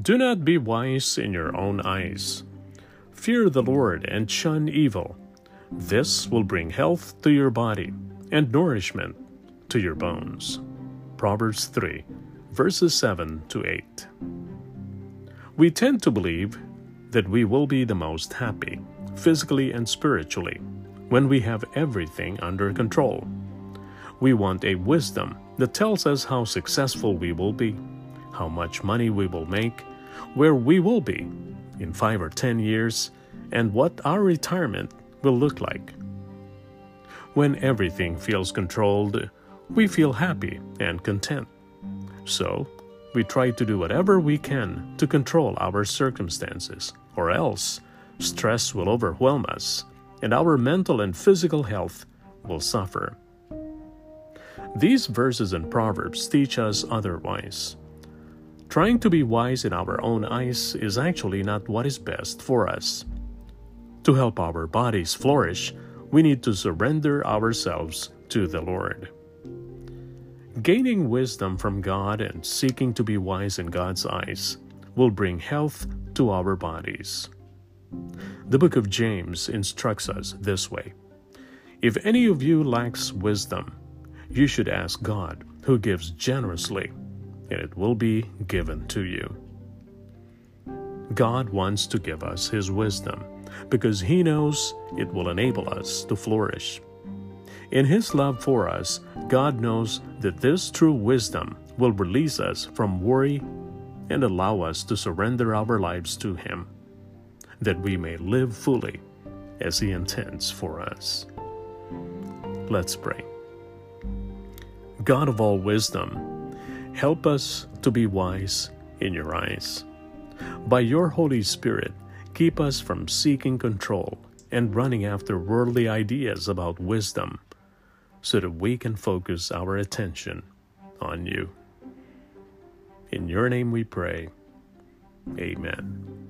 Do not be wise in your own eyes. Fear the Lord and shun evil. This will bring health to your body and nourishment to your bones. Proverbs 3, verses 7 to 8. We tend to believe that we will be the most happy, physically and spiritually, when we have everything under control. We want a wisdom that tells us how successful we will be, how much money we will make, where we will be in five or ten years, and what our retirement will look like. When everything feels controlled, we feel happy and content. So, we try to do whatever we can to control our circumstances, or else stress will overwhelm us and our mental and physical health will suffer. These verses and Proverbs teach us otherwise. Trying to be wise in our own eyes is actually not what is best for us. To help our bodies flourish, we need to surrender ourselves to the Lord. Gaining wisdom from God and seeking to be wise in God's eyes will bring health to our bodies. The book of James instructs us this way If any of you lacks wisdom, you should ask God, who gives generously and it will be given to you. God wants to give us His wisdom because He knows it will enable us to flourish. In His love for us, God knows that this true wisdom will release us from worry and allow us to surrender our lives to Him, that we may live fully as He intends for us. Let's pray. God of all wisdom, Help us to be wise in your eyes. By your Holy Spirit, keep us from seeking control and running after worldly ideas about wisdom so that we can focus our attention on you. In your name we pray. Amen.